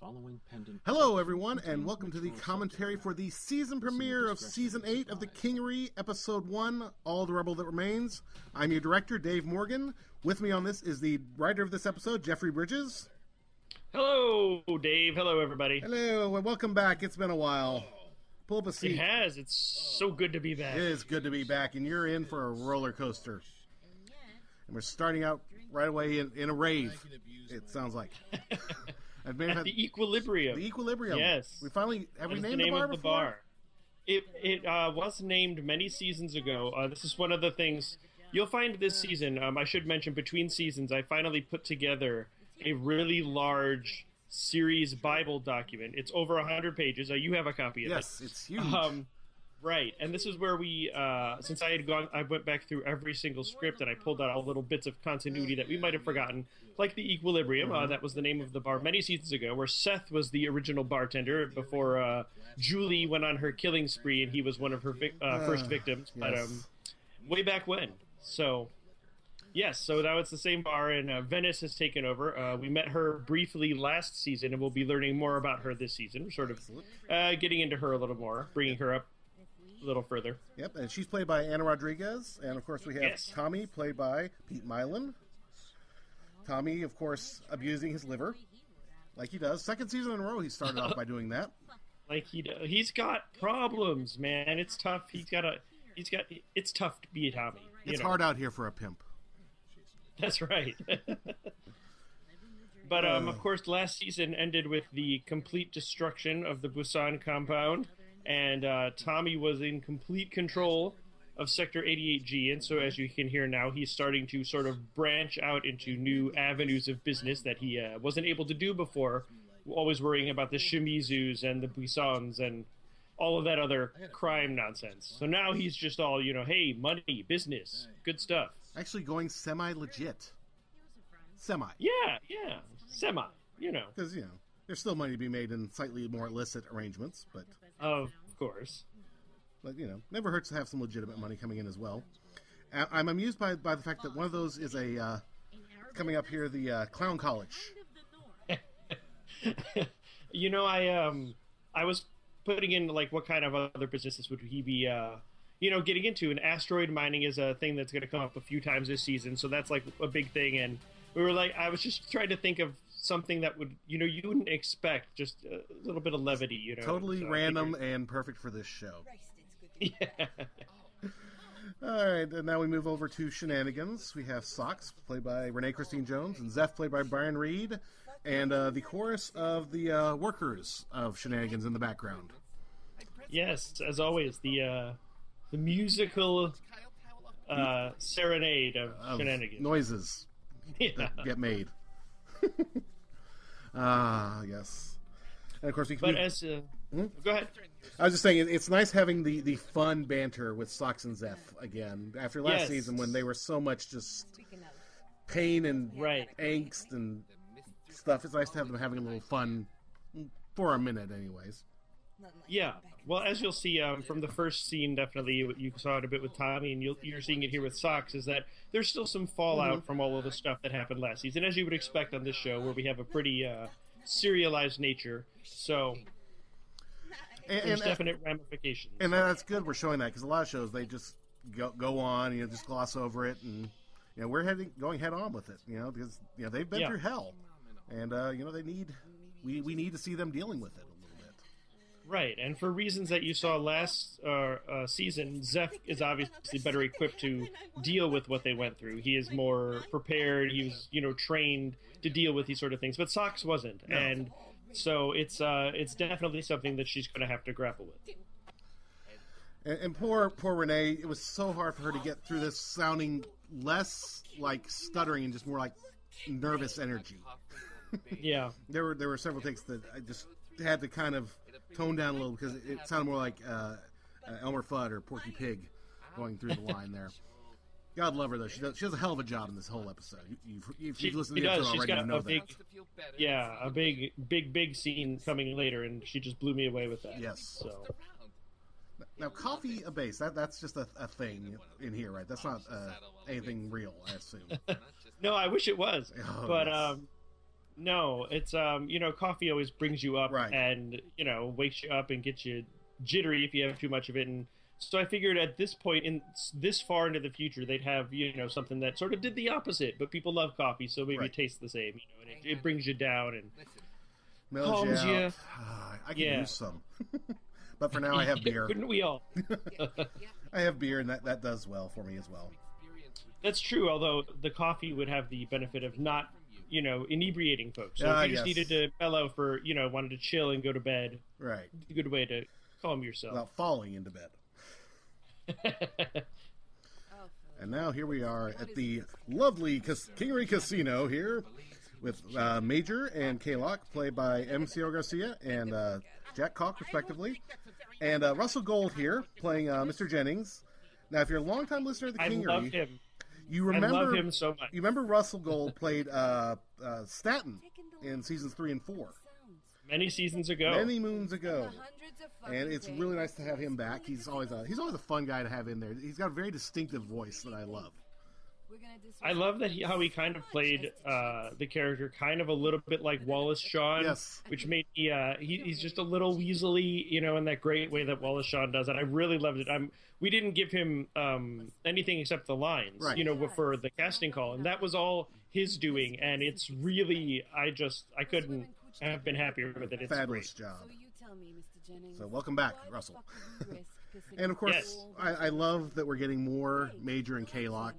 following pendant. Hello, everyone, and welcome to the commentary for the season premiere of Season 8 of The Kingery, Episode 1, All the Rebel That Remains. I'm your director, Dave Morgan. With me on this is the writer of this episode, Jeffrey Bridges. Hello, Dave. Hello, everybody. Hello, and welcome back. It's been a while. Pull up a seat. It has. It's so good to be back. It is good to be back, and you're in for a roller coaster. And we're starting out right away in, in a rave, it sounds like. At the equilibrium. The equilibrium. Yes. We finally have we named the name bar of the before? bar? It it uh, was named many seasons ago. Uh, this is one of the things you'll find this season. Um, I should mention between seasons, I finally put together a really large series Bible document. It's over hundred pages. Uh, you have a copy of Yes, it. Yes, it's huge. Um, right, and this is where we, uh, since I had gone, I went back through every single script and I pulled out all little bits of continuity that we might have forgotten, like the Equilibrium. Uh, that was the name of the bar many seasons ago, where Seth was the original bartender before uh, Julie went on her killing spree, and he was one of her vic- uh, first victims. But yes. um, way back when, so. Yes, so now it's the same bar, and uh, Venice has taken over. Uh, we met her briefly last season, and we'll be learning more about her this season. We're sort of uh, getting into her a little more, bringing her up little further. Yep, and she's played by Anna Rodriguez, and of course we have Yes. Tommy, played by Pete Mylan. Tommy, of course, abusing his liver, like he does. Second season in a row, he started off by doing that. Like he, d- he's got problems, man. It's tough. He's got a, he's got. It's tough to be a Tommy. It's know. hard out here for a pimp. That's right. but um, of course, last season ended with the complete destruction of the Busan compound, and uh, Tommy was in complete control of Sector 88G. And so, as you can hear now, he's starting to sort of branch out into new avenues of business that he uh, wasn't able to do before. Always worrying about the Shimizus and the Busans and all of that other crime nonsense. So now he's just all, you know, hey, money, business, good stuff. Actually, going semi legit. Semi. Yeah, yeah, semi. You know, Because, you know, there's still money to be made in slightly more illicit arrangements, but, of course. but you know, never hurts to have some legitimate money coming in as well. I- I'm amused by, by the fact that one of those is a, uh, coming up here, the uh, Clown College. you know, I um, I was putting in like what kind of other businesses would he be, uh, you know, getting into? And asteroid mining is a thing that's going to come up a few times this season, so that's like a big thing. And we were like, I was just trying to think of something that would, you know, you wouldn't expect, just a little bit of levity, you know. Totally So random and perfect for this show. figured- Yeah. All right, and now we move over to shenanigans. We have Socks, played by Renee Christine Jones, and Zeph, played by Brian Reed, and uh, the chorus of the uh, workers of shenanigans in the background. Yes, as always, the uh, the musical uh, serenade of Of shenanigans. noises yeah. that get made. Ah, yes. And of course, we, But we- as uh, Hmm? go ahead. I was just saying, it's nice having the, the fun banter with Socks and Zeph again after last Yes. season when they were so much just pain and Right. angst and stuff. It's nice to have them having a little fun for a minute, anyways. Yeah. Well, as you'll see um, from the first scene, definitely you, you saw it a bit with Tommy, and you'll, you're seeing it here with Socks. Is that there's still some fallout Mm-hmm. from all of the stuff that happened last season, as you would expect on this show, where we have a pretty uh, serialized nature. So And, there's and, definite ramifications. and that's good. We're showing that because a lot of shows they just go go on, you know, just gloss over it, and you know we're heading going head on with it, you know, because you know they've been Yeah. through hell, and uh, you know they need we we need to see them dealing with it a little bit. Right, and for reasons that you saw last uh, uh, season, Zeph is obviously better equipped to deal with what they went through. He is more prepared. He was, you know, trained to deal with these sort of things. But Socks wasn't, No. and so it's uh, it's definitely something that she's going to have to grapple with. And, and poor poor Renee, it was so hard for her to get through this, sounding less like stuttering and just more like nervous energy. Yeah, There were there were several takes that I just had to kind of tone down a little because it, it sounded more like uh, uh, Elmer Fudd or Porky Pig going through the line there. God love her though; she does she does a hell of a job in this whole episode. You, you've, if She- you've listened to the does. episode She's already, you got know a that. yeah, a big, big, big scene coming later, and she just blew me away with that. Yes. So Now, coffee a base that that's just a, a thing in here, right? That's not uh, anything real, I assume. no, I wish it was, Oh, but yes. um, No, it's um, you know, coffee always brings you up Right. and you know wakes you up and gets you jittery if you have too much of it. And so I figured at this point, in this far into the future, they'd have you know something that sort of did the opposite, but people love coffee, so maybe Right. it tastes the same. You know, and it, it brings you down and Mellows Calms you you. out. I can Yeah. use some. but for now, I have beer. Couldn't we all? I have beer, and that, that does well for me as well. That's true. Although the coffee would have the benefit of not, you know, inebriating folks. So Ah, if you just yes. needed to mellow for, you know, wanted to chill and go to bed, Right. a good way to calm yourself. Without falling into bed. And now here we are at the lovely Cas- Kingery Casino here with uh, Major and K-Lock, played by MCO Garcia and uh, Jack Cock, respectively. And uh, Russell Gold here, playing uh, Mr. Jennings. Now, if you're a longtime listener to the I Kingery, love him. You I remember love him so much. you remember Russell Gold played uh, uh, Staten in seasons three and four Many seasons ago. many moons ago. And it's really nice to have him back. He's always a he's always a fun guy to have in there. He's got a very distinctive voice that I love. I love that he, how he kind of played uh, the character kind of a little bit like Wallace Shawn, Yes. which made me uh, he, he's just a little weaselly, you know, in that great way that Wallace Shawn does, and I really loved it. I'm we didn't give him um, anything except the lines, Right. you know, for the casting call, and that was all his doing, and it's really I just I couldn't have been happier with it. It's Fabulous great. job. So you tell me, Mr. Jennings. So welcome back, why Russell. fuck would you risk kissing And of course, Yes. I, I love that we're getting more Major and K-Lock.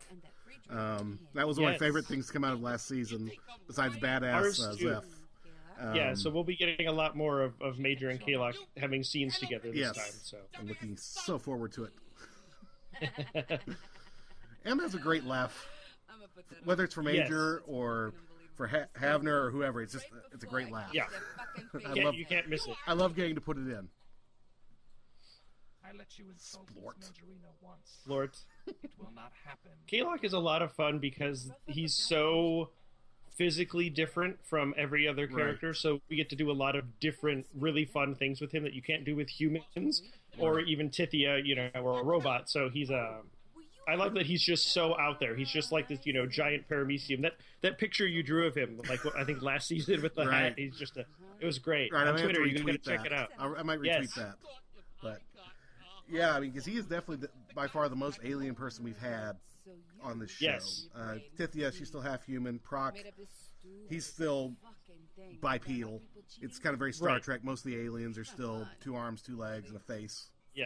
And that Um, that was one of my favorite things to come out of last season, besides badass Ours uh. Zeph. Um, yeah, so we'll be getting a lot more of, of Major and Kaylock having scenes together this Yes. time. So I'm looking so forward to it. Em has a great laugh, I'ma put that whether it's for Yes. Major or for ha- Havner or whoever. It's just it's a great laugh. Yeah. I love- you can't miss it. I love getting to put it in. I let you insult Splort. Miss Majorina once. Lord. It will not happen. Kaylock is a lot of fun because he's so physically different from every other Right. character. So we get to do a lot of different, really fun things with him that you can't do with humans or even Tithia, you know, or a robot. So he's uh, a. I love that he's just so out there. He's just like this, you know, giant paramecium. That that picture you drew of him, like what I think last season with the Right. hat, he's just a. It was great. Right, On might Twitter, you retweet can check it out. I, I might retweet Yes. that. But yeah, I mean, because he is definitely the, by far the most alien person we've had on the show. Yes. Uh, Tithia, she's still half human. Proc, Made up this stupid he's still bipedal. It's kind of very Star Right. Trek. Most of the aliens are still two arms, two legs, and a face. Yeah.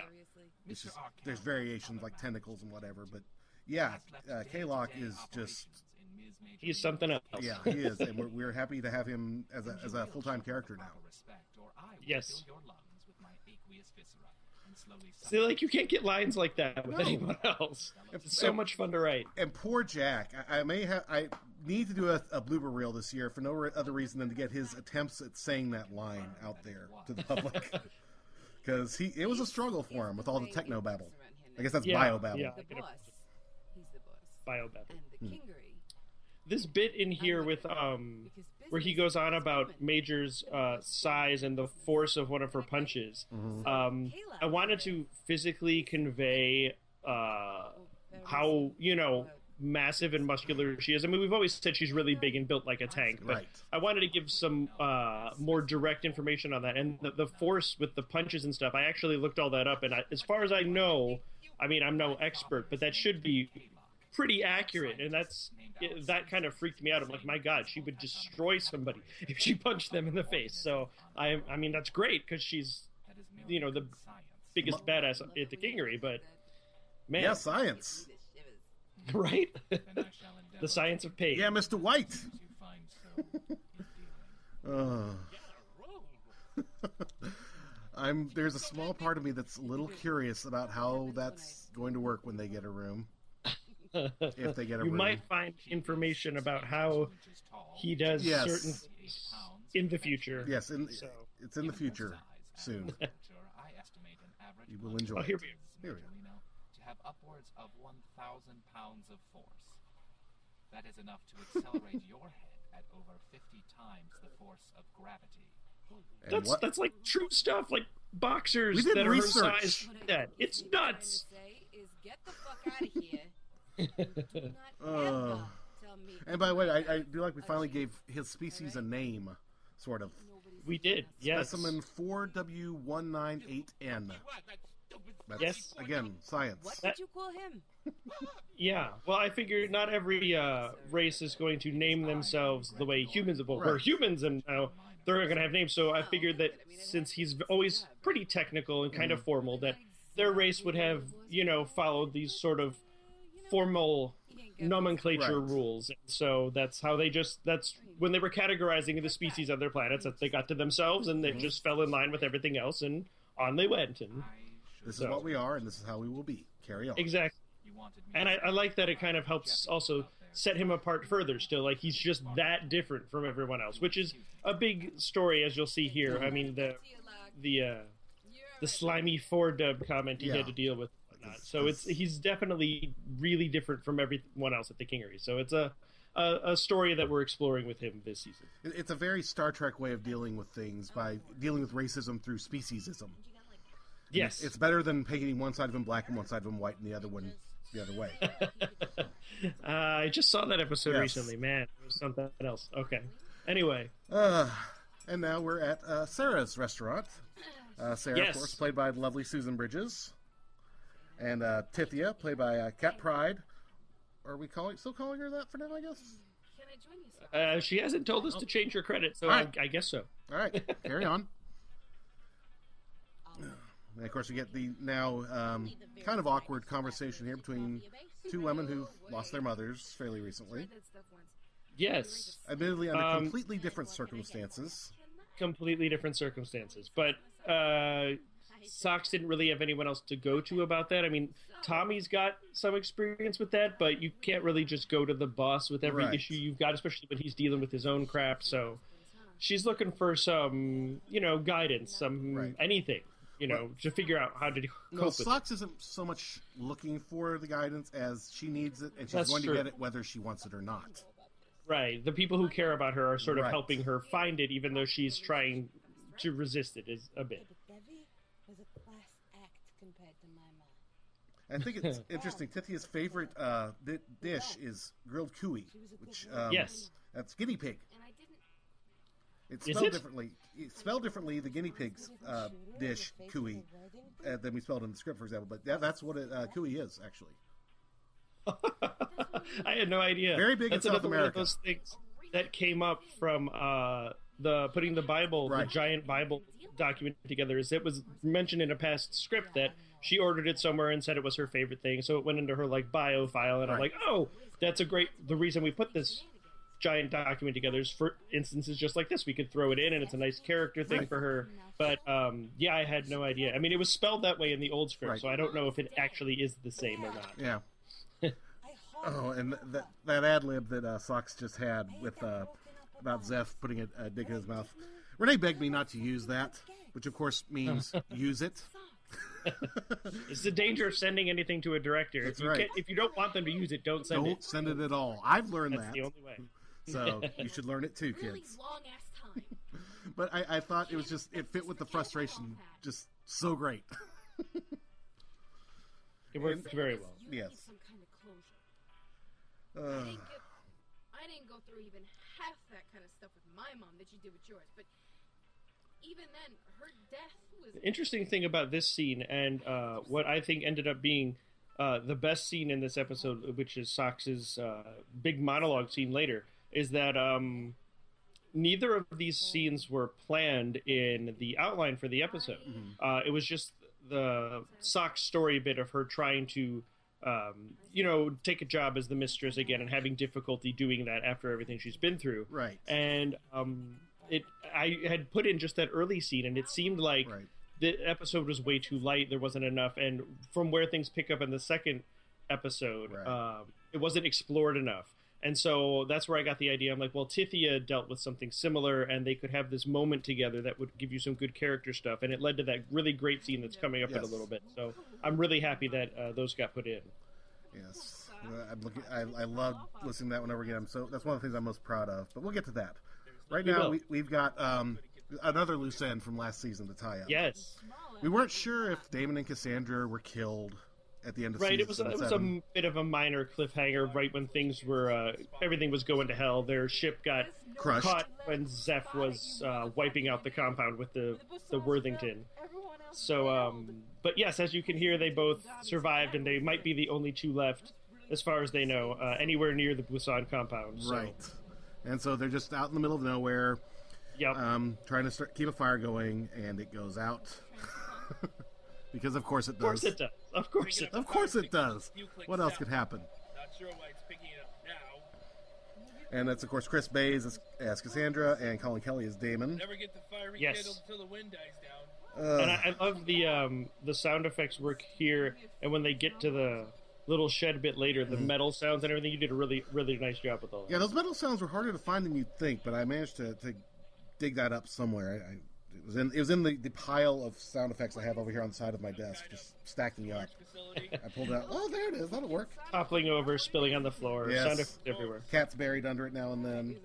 It's just, there's variations like tentacles and whatever, but yeah, uh, K-Lock is just He's something else. yeah, he is, and we're, we're happy to have him as a as a full time character now. Yes. Your lungs with my aqueous viscera and slowly See, like you can't get lines like that with No. anyone else. It's so much fun to write. And poor Jack, I, I may have I need to do a, a blooper reel this year for no re- other reason than to get his attempts at saying that line out there to the public. Because he it was a struggle for him with all the techno babble. I guess that's Yeah, bio babble. yeah. The boss. He's the boss. Biobabble. And the hmm. kingery. This bit in here with um where he goes on about Major's uh, size and the force of one of her punches. Um, I wanted to physically convey uh, how you know massive and muscular she is. I mean, we've always said she's really big and built like a tank, but Right. I wanted to give some uh, more direct information on that. And the, the force with the punches and stuff. I actually looked all that up, and I, as far as I know, I mean, I'm no expert, but that should be pretty accurate, and that's that kind of freaked me out. I'm like, my God, she would destroy somebody if she punched them in the face. So I, I mean, that's great because she's you know, the biggest badass at the Kingery, but man, Yeah, science. right? the science of pain. Yeah, Mr. White. Uh, I'm there's a small part of me that's a little curious about how that's going to work when they get a room. If they get a you room. might find information about how he does Yes. certain things in the future. Yes, in, So- it's in the future soon. You will enjoy Oh, here it. we Here we go. To have upwards of 1,000 pounds of force. That is enough to accelerate your head at over 50 times the force of gravity. And That's what- that's like true stuff, like boxers We did that research. are her size. That it's nuts. Say is get the fuck out of here. And Uh. And by the way, I, I do like we finally gave his species a name, sort of. We did, yes. Specimen 4W198N. That's, Yes. Again, science. What That- did you call him? Yeah, well, I figured not every uh, race is going to name themselves the way humans will. We're humans, and now they're going to have names. So I figured that since he's always pretty technical and kind of formal, that their race would have, you know, followed these sort of formal nomenclature Right. rules. And so that's how they just that's when they were categorizing the species of their planets that they got to themselves and they just fell in line with everything else and on they went and This is what we are, and this is how we will be. Carry on. exactly You wanted me and I, I like that it kind of helps also set him apart further still like he's just that different from everyone else which is a big story as you'll see here i mean the the uh the slimy four dub comment he Yeah. had to deal with and whatnot. so it's he's definitely really different from everyone else at the kingery so it's a a, a story that we're exploring with him this season It's a very Star Trek way of dealing with things by dealing with racism through speciesism. yes It's better than painting one side of him black and one side of him white and the other one the other way. uh, i just saw that episode Yes. recently man it was something else okay anyway Uh, and now we're at uh, Sarah's restaurant. Uh, Sarah, Yes. of course, played by lovely Susan Bridges, and uh, Tithia, played by uh, Cat Pride. Are we calling still calling her that for now? I guess. Can I join you? sir? uh, she hasn't told us to change her credit so All right. I, I guess so All right, carry on. And of course, we get the now um, kind of awkward conversation here between two women who've lost their mothers fairly recently, That stuff once. yes admittedly under Um, completely different circumstances. completely different circumstances. But uh, Socks didn't really have anyone else to go to about that. I mean, Tommy's got some experience with that, but you can't really just go to the boss with every Right. issue you've got, especially when he's dealing with his own crap. So she's looking for some, you know, guidance, some Right. anything, you know, to figure out how to cope No, with it. Socks isn't so much looking for the guidance as she needs it, and she's That's going true. to get it whether she wants it or not. Right. The people who care about her are sort of Right. helping her find it, even though she's trying to resist it is a bit. But Debbie was a class act compared to my mom. I think it's interesting. Tithia's favorite uh, di- dish is grilled cuy, which um, Yes. that's guinea pig. And I didn't. It's Is spelled it? differently. It's spelled differently the guinea pig's uh, dish cuy uh, than we spelled in the script, for example. But that, that's what it, uh, cuy is actually. I had no idea. Very big in South another one America. of those things that came up from uh, the putting the Bible, Right. the giant Bible document together. Is it was mentioned in a past script that she ordered it somewhere and said it was her favorite thing, so it went into her like bio file, and I'm like, oh, that's a great. The reason we put this giant document together is for instances just like this. We could throw it in, and it's a nice character thing Right. for her. But um, yeah, I had no idea. I mean, it was spelled that way in the old script, Right. so I don't know if it actually is the same or not. Yeah. Oh, and th- that that ad lib that uh, Socks just had with uh, about Zeph putting a, a dick in his mouth. Renee begged me not to use that, which of course means use it. It's the danger of sending anything to a director. That's if you right. can't- if you don't want them to use it, don't send Don't it. send it at all. I've learned That's that, the only way. so you should learn it too, Really kids. long ass time. But I, I thought it was just it fit with the frustration just so great. It worked very well. Yes. some kind of closure. Uh, didn't get. I didn't go through even half that kind of stuff with my mom that you did with yours. But even then, her death was. The interesting thing about this scene and uh, what I think ended up being uh, the best scene in this episode, which is Socks's uh, big monologue scene later, is that um, neither of these scenes were planned in the outline for the episode. Uh, it was just the Sox story bit of her trying to, um, you know, take a job as the mistress again and having difficulty doing that after everything she's been through. right. And um, it, I had put in just that early scene, and it seemed like Right. the episode was way too light. There wasn't enough, and from where things pick up in the second episode, Right. um, it wasn't explored enough. And so that's where I got the idea. I'm like, well, Tithia dealt with something similar, and they could have this moment together that would give you some good character stuff, and it led to that really great scene that's coming up in a little bit. So I'm really happy that uh, those got put in. Yes. I'm looking. I, I love listening to that one over again. So that's one of the things I'm most proud of. But we'll get to that. Right now, we, we've got um, another loose end from last season to tie up. Yes. We weren't sure if Damon and Cassandra were killed at the end of Right, it was a, it was a bit of a minor cliffhanger right when things were uh, everything was going to hell. Their ship got Crushed. caught when Zeph was uh, wiping out the compound with the the Worthington. So, um, but yes, as you can hear, they both survived, and they might be the only two left, as far as they know, uh, anywhere near the Busan compound. So, Right. And so they're just out in the middle of nowhere, Yep. um, trying to start, keep a fire going, and it goes out. because of course it of course it does. Of course it does. Of course it does. What else could happen? Not sure why it's picking it up now. And that's of course Chris Bays as, as Cassandra and Colin Kelly as Damon. Never get the fire Yes. until the wind dies down. Uh, And I, I love the um, the sound effects work here, and when they get to the little shed a bit later, the metal sounds and everything. You did a really really nice job with all. that. yeah, those metal sounds were harder to find than you'd think, but I managed to, to dig that up somewhere. I, I, it was in it was in the, the pile of sound effects I have over here on the side of my desk, just stacking up. Facility. I pulled it out. Oh, there it is. That'll work. toppling over, spilling on the floor, Yes. sound effects everywhere. Cat's buried under it now and then.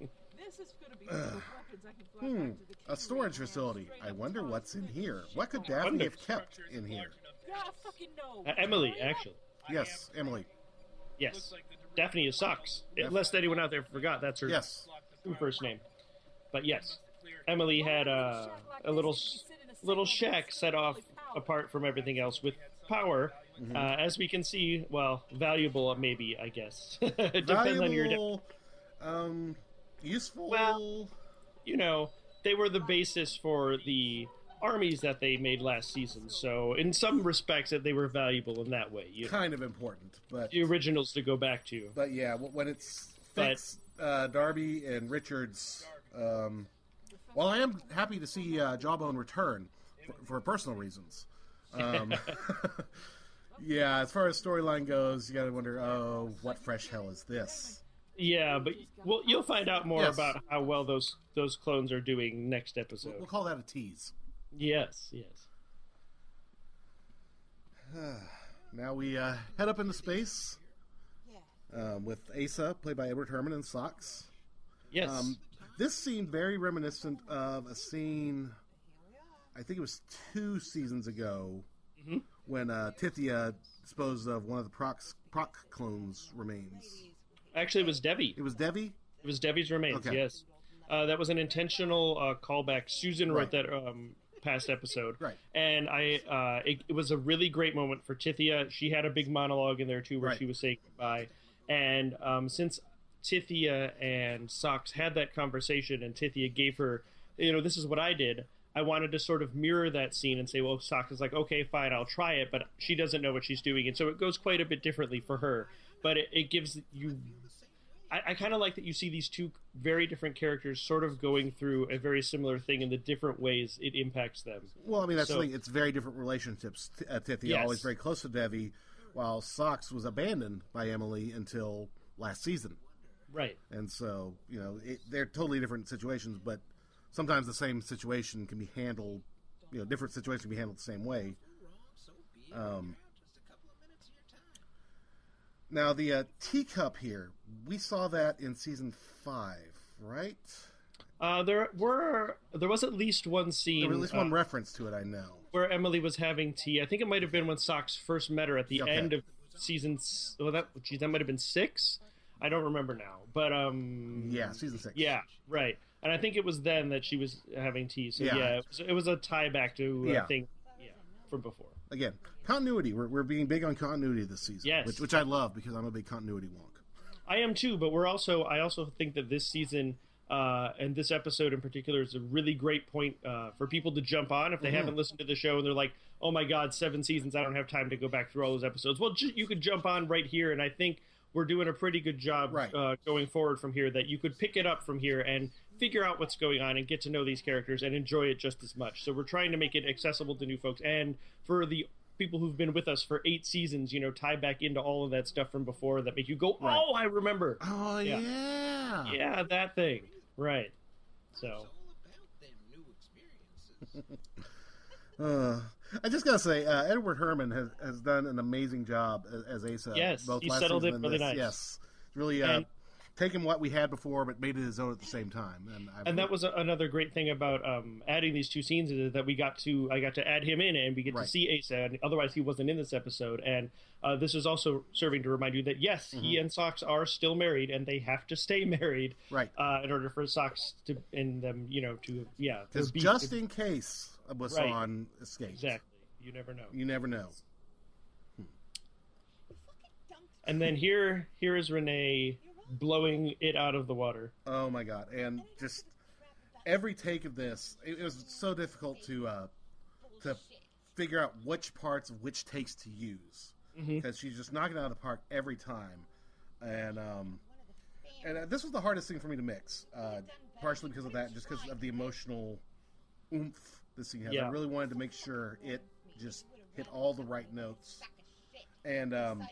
This is gonna be full of weapons I can fly Hmm. back to the A storage facility. I wonder what's in here. What could Daphne have kept in here? Yeah, I fucking know. Uh, Emily, actually, Yes, Emily. yes, Daphne is Socks. Unless anyone out there forgot, that's her Yes. first name. But yes, Emily had uh, a little little shack set off apart from everything else with power. Mm-hmm. Uh, as we can see, well, valuable maybe, I guess. it depends on your. de- um, useful. Well- you know, they were the basis for the armies that they made last season. So, in some respects, that they were valuable in that way. You, kind of important, but the originals to go back to. but yeah, when it's But- uh, Darby and Richards. Um, well, I am happy to see uh, Jawbone return for, for personal reasons. Um, yeah, as far as storyline goes, you got to wonder, oh, what fresh hell is this? Yeah, but well, you'll find out more Yes. about how well those those clones are doing next episode. We'll call that a tease. Yes, yes. Now we uh, head up into space um, with Asa, played by Edward Herman, and Socks. Yes. Um, this seemed very reminiscent of a scene, I think it was two seasons ago, Mm-hmm. when uh, Tithia disposed of one of the Proc, Proc clones' remains. Actually, it was Debbie. It was Debbie? It was Debbie's remains. Okay. Yes. Uh, that was an intentional uh, callback. Susan wrote Right. that um, past episode. Right. And I, uh, it, it was a really great moment for Tithia. She had a big monologue in there too, where Right. she was saying goodbye. And um, since Tithia and Socks had that conversation, and Tithia gave her, you know, this is what I did. I wanted to sort of mirror that scene and say, well, Socks is like, okay, fine, I'll try it, but she doesn't know what she's doing, and so it goes quite a bit differently for her. But it, it gives you I, I kind of like that you see these two very different characters sort of going through a very similar thing in the different ways it impacts them. Well, I mean, that's So- the thing. It's very different relationships. Uh, Tithia Yes. always very close to Debbie, while Socks was abandoned by Emily until last season. Right. And so, you know, it, they're totally different situations, but sometimes the same situation can be handled, you know, different situations can be handled the same way. Um, now, the uh, teacup here, we saw that in season five, right? Uh, there were there was at least one scene There was at least uh, one reference to it, I know. where Emily was having tea. I think it might have been when Socks first met her at the Okay. end of season. Well, that geez, that might have been six. I don't remember now, but um, Yeah, season six. yeah, right. And I think it was then that she was having tea. So Yeah. yeah, it, was, it was a tie back to a Yeah. thing, yeah, from before. Again, continuity. We're, we're being big on continuity this season, Yes. which, which I love because I'm a big continuity wonk. I am too, but we're also I also think that this season uh, and this episode in particular is a really great point uh, for people to jump on if they Mm-hmm. haven't listened to the show and they're like, "Oh my God, seven seasons! I don't have time to go back through all those episodes." Well, ju- you could jump on right here, and I think we're doing a pretty good job Right. uh, going forward from here. That you could pick it up from here and figure out what's going on and get to know these characters and enjoy it just as much. So we're trying to make it accessible to new folks and for the people who've been with us for eight seasons, you know, tie back into all of that stuff from before that make you go, Right. "Oh, I remember." Oh, Yeah. yeah. Yeah, that thing. Right. So, Uh, I just gotta say, uh, Edward Herman has, has done an amazing job as, as Asa. Yes, both he last settled it really this. nice. Yes, really uh, And- taken what we had before, but made it his own at the same time. And, I've, and that was a, another great thing about um, adding these two scenes is that we got to I got to add him in and we get Right. to see Asa and otherwise he wasn't in this episode and uh, this is also serving to remind you that yes Mm-hmm. he and Socks are still married and they have to stay married right uh, in order for Socks to and them you know to yeah to because be- just in case a Right. Escapes, exactly you never know you never know. and then here here is Renee blowing it out of the water Oh my god! And just every take of this, it, it was so difficult to uh, to figure out which parts of which takes to use because she's just knocking it out of the park every time. And um, and uh, this was the hardest thing for me to mix, uh, partially because of that, just because of the emotional oomph this scene has. Yeah. I really wanted to make sure it just hit all the right notes. And um,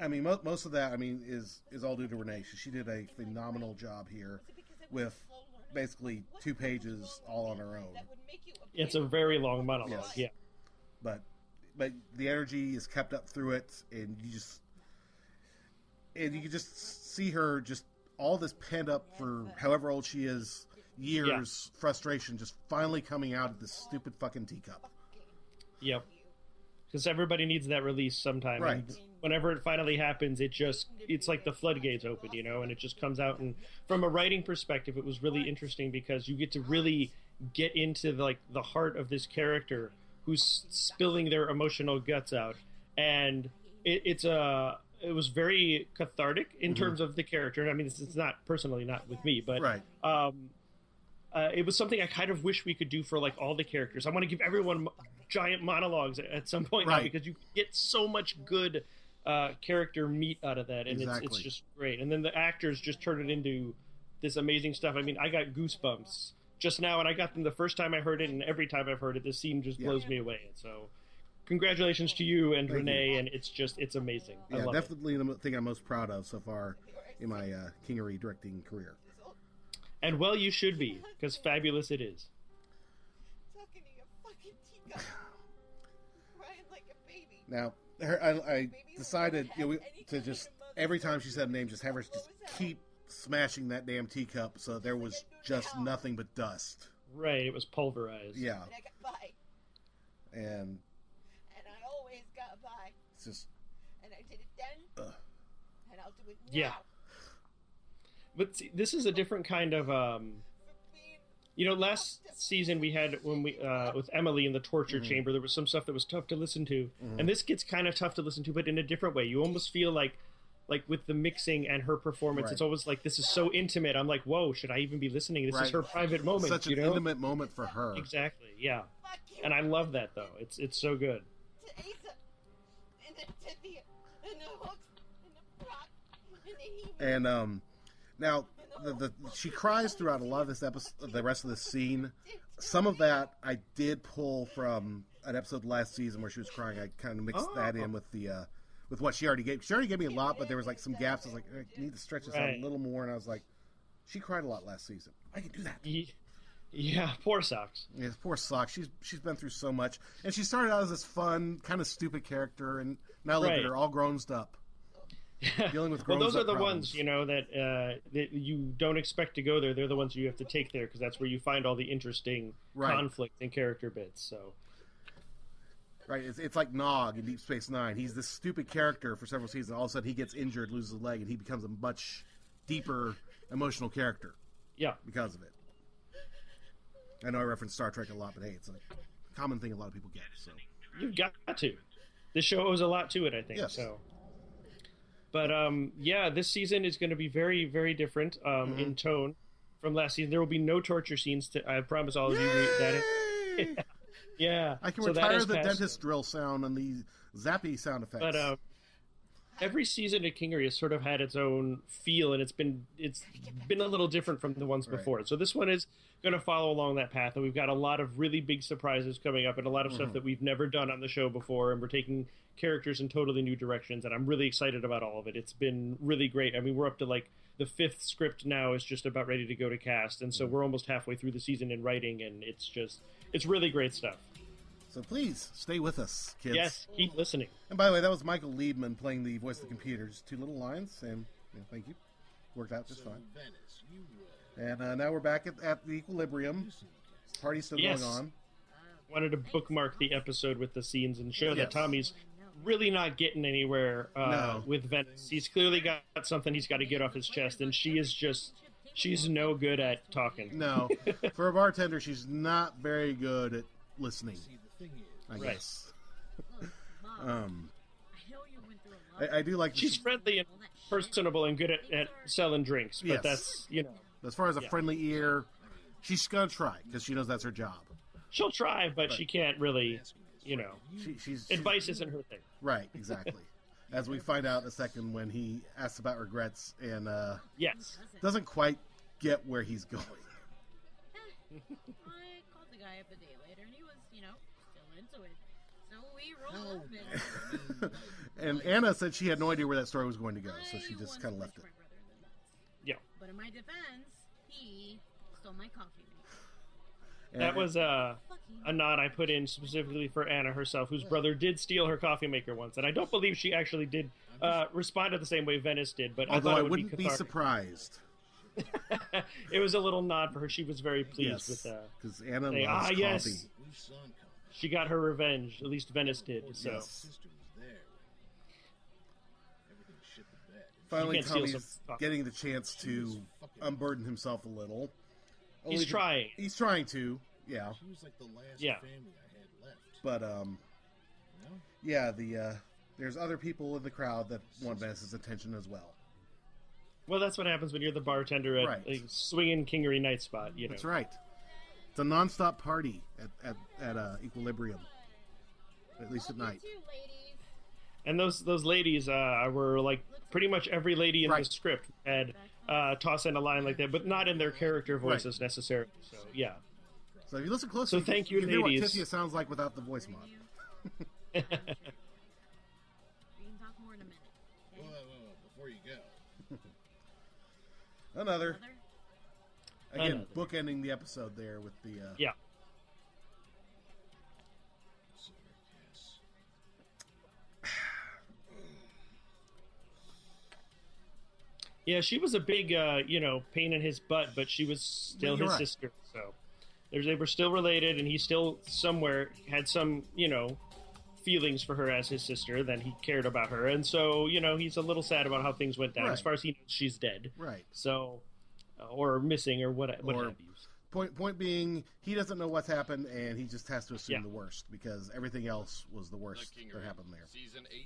I mean, mo- most of that, I mean, is is all due to Renee. She, she did a phenomenal job here with basically two pages all on her own. it's a very long monologue Yes. yeah But but the energy is kept up through it, and you just and you can just see her just all this pent up for however old she is years frustration just finally coming out of this stupid fucking teacup. Yep. Because everybody needs that release sometime. Right. And whenever it finally happens, it just it's like the floodgates open, you know, and it just comes out. And from a writing perspective, it was really interesting because you get to really get into like the heart of this character who's spilling their emotional guts out, and it, it's a it was very cathartic in terms of the character. I mean, it's, it's not personally not with me, but Right. um, uh, it was something I kind of wish we could do for like all the characters. I want to give everyone giant monologues at, some point now because you get so much good uh, character meat out of that, and it's, it's just great. And then the actors just turn it into this amazing stuff. I mean, I got goosebumps just now, and I got them the first time I heard it, and every time I've heard it, this scene just Yeah. blows me away. And so, congratulations to you and Thank Renee, and it's just it's amazing. I Yeah, love it. definitely the thing I'm most proud of so far in my uh, Kingery directing career. And well, you should be because fabulous it is. Talking to your fucking teacup. Crying like a baby. Now, her, I, I decided you know, we, to just every time she said a name, just have her just keep smashing that damn teacup so there was just nothing but dust. Right, it was pulverized. Yeah, And I got by. and And I always got by. it's just And I did it then. Ugh. And I'll do it now. Yeah. But see, this is a different kind of um, For being you know last season we had when we uh, with emily in the torture Mhm. chamber there was some stuff that was tough to listen to Mhm. and this gets kind of tough to listen to but in a different way you almost feel like like with the mixing and her performance Right. it's always like this is so intimate i'm like whoa should i even be listening this Right. is her private moment such you an know intimate moment for her. exactly yeah and i love that though it's it's so good. And the Tithia. And the hooks. And the prop. And the he And um, now the, the she cries throughout a lot of this episode, the rest of the scene. Some of that I did pull from an episode last season where she was crying. I kind of mixed that Oh. in with the uh, with what she already gave. She already gave me a lot, but there was like some gaps. I was like, I need to stretch this out a little more. And I was like, she cried a lot last season. I can do that. Ye- yeah poor socks Yeah, poor Socks. She's she's been through so much, and she started out as this fun, kind of stupid character, and now look Right. at her, all grown up, dealing with well, those are the problems. ones you know that uh, that you don't expect to go there. They're the ones you have to take there because that's where you find all the interesting Right. conflict and character bits. So Right, it's, it's like Nog in Deep Space Nine. He's this stupid character for several seasons. All of a sudden, he gets injured, loses a leg, and he becomes a much deeper emotional character yeah, because of it. I know I reference Star Trek a lot, but hey, it's a common thing a lot of people get. So you've got to. This show owes a lot to it, I think. Yes. So, but um, yeah, this season is going to be very, very different um, Mm-hmm. in tone from last season. There will be no torture scenes. To, I promise all of you that. Yay! Yeah, I can so retire the dentist drill sound and the zappy sound effects. But uh, every season of Kingery has sort of had its own feel, and it's been it's been a little different from the ones Right. before. So this one is going to follow along that path, and we've got a lot of really big surprises coming up, and a lot of Mm-hmm. stuff that we've never done on the show before, and we're taking characters in totally new directions, and I'm really excited about all of it. It's been really great. I mean, we're up to like the fifth script now is just about ready to go to cast, and so we're almost halfway through the season in writing, and it's just it's really great stuff. So please stay with us, kids. Yes, keep listening. And by the way, that was Michael Liebman playing the voice of the computer. Just two little lines, and thank you. worked out just fine. Venice, And uh, now we're back at, at the Equilibrium. Party's still Yes. going on. Wanted to bookmark the episode with the scenes and show Yes. that Tommy's really not getting anywhere uh, No. with Venice. He's clearly got something he's got to get off his chest, and she is just she's no good at talking. No, for a bartender, she's not very good at listening. see, the thing is, I Right. guess. Um, I know you went through a lot. I, I do like. She's friendly and personable and good at, at selling drinks, but Yes. that's you know as far as a Yeah. friendly ear, she's gonna try because she knows that's her job. she'll try, but Right. she can't really you know She, she's, she's advice isn't her thing. right, exactly. As we find out in a second when he asks about regrets and uh, Yes, doesn't quite get where he's going. I called the guy up a day later, and he was, you know, still into. So we how, rolled up and and Anna said she had no idea where that story was going to go, so she just kind of left it. my brother the best. yeah. But in my defense, he stole my coffee maker. And- That was uh, a nod I put in specifically for Anna herself, whose brother did steal her coffee maker once, and I don't believe she actually did uh, respond to the same way Venice did. But I although thought I, it would wouldn't be, be, surprised. it was a little nod for her. She was very pleased Yes, with uh, because Anna saying, loves "Ah, coffee. yes." Whose son come? she got her revenge. At least Venice did. So Yes. Was there. Everything shit the bed. Finally, can't Tommy's getting the chance to unburden himself a little. he's to- trying. He's trying to, yeah. She was like the last Yeah. family I had left. But um, You know? yeah, the uh, there's other people in the crowd that want Venice's attention as well. Well, that's what happens when you're the bartender at Right. a swinging Kingery night spot. You know. That's right. It's a nonstop party at at, at uh, Equilibrium, at least at night. And those those ladies uh, were like pretty much every lady in Right. the script had uh, toss in a line like that, but not in their character voices necessarily. So yeah. So if you listen closely, So thank you, can hear what ladies. Tithia sounds like without the voice mod. We can talk more in a minute. Whoa, whoa, whoa, before you go. Another Mother? Again, bookending the episode there with the uh, yeah. Yeah, she was a big, uh, you know, pain in his butt, but she was still his right. sister. So there's, they were still related, and he still somewhere had some, you know, feelings for her as his sister. Then he cared about her, and so you know, he's a little sad about how things went down. Right. As far as he knows, she's dead. right. So, or missing, or what, what Or- have you. Point point being, he doesn't know what's happened, and he just has to assume Yeah. the worst because everything else was the worst that happened there.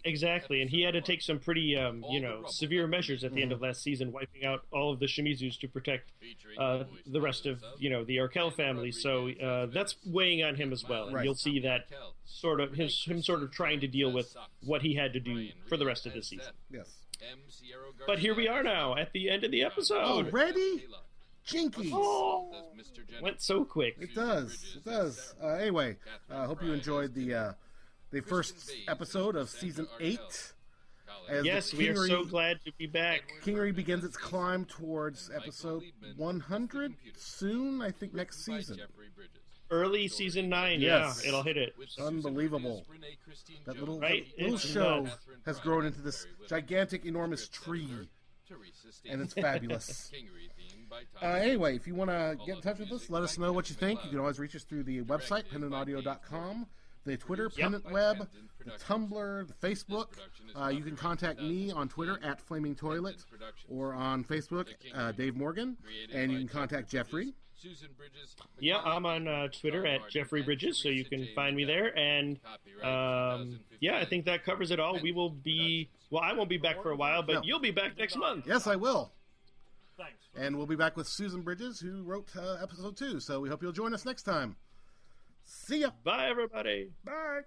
Exactly, and he had to take some pretty, um, you know, severe measures at the end of last season, wiping out all of the Shimizus to protect uh, the rest of, you know, the Arkell family. So uh, that's weighing on him as well, and Right. you'll see that sort of his, him sort of trying to deal with what he had to do for the rest of the season. Yes. But here we are now at the end of the episode. Already? Jinkies. Oh, went so quick. It does. It does. Uh, anyway, I uh, hope you enjoyed the uh, the first episode of season eight. As the Yes, we are so glad to be back. Kingery begins its climb towards episode 100 soon. I think next season. Early season nine, Yes. yeah, it'll hit it. Unbelievable. That little Right? that little It's show nuts. has grown into this gigantic, enormous tree, and it's fabulous. Uh, anyway, if you want to get in touch with us, let us know what you think. You can always reach us through the website, pendantaudio.com, the Twitter, Pendant Web, the Tumblr, the Facebook. Uh, you can contact me on Twitter at Flaming Toilet or on Facebook, uh, Dave Morgan, and you can contact Jeffrey. Yeah, I'm on uh, Twitter at Jeffrey Bridges, so you can find me there. And um, yeah, I think that covers it all. We will be well. I won't be back for a while, but No. you'll be back next month. Yes, I will. Thanks. And we'll be back with Susan Bridges, who wrote uh, episode two. So we hope you'll join us next time. See ya. Bye, everybody. Bye.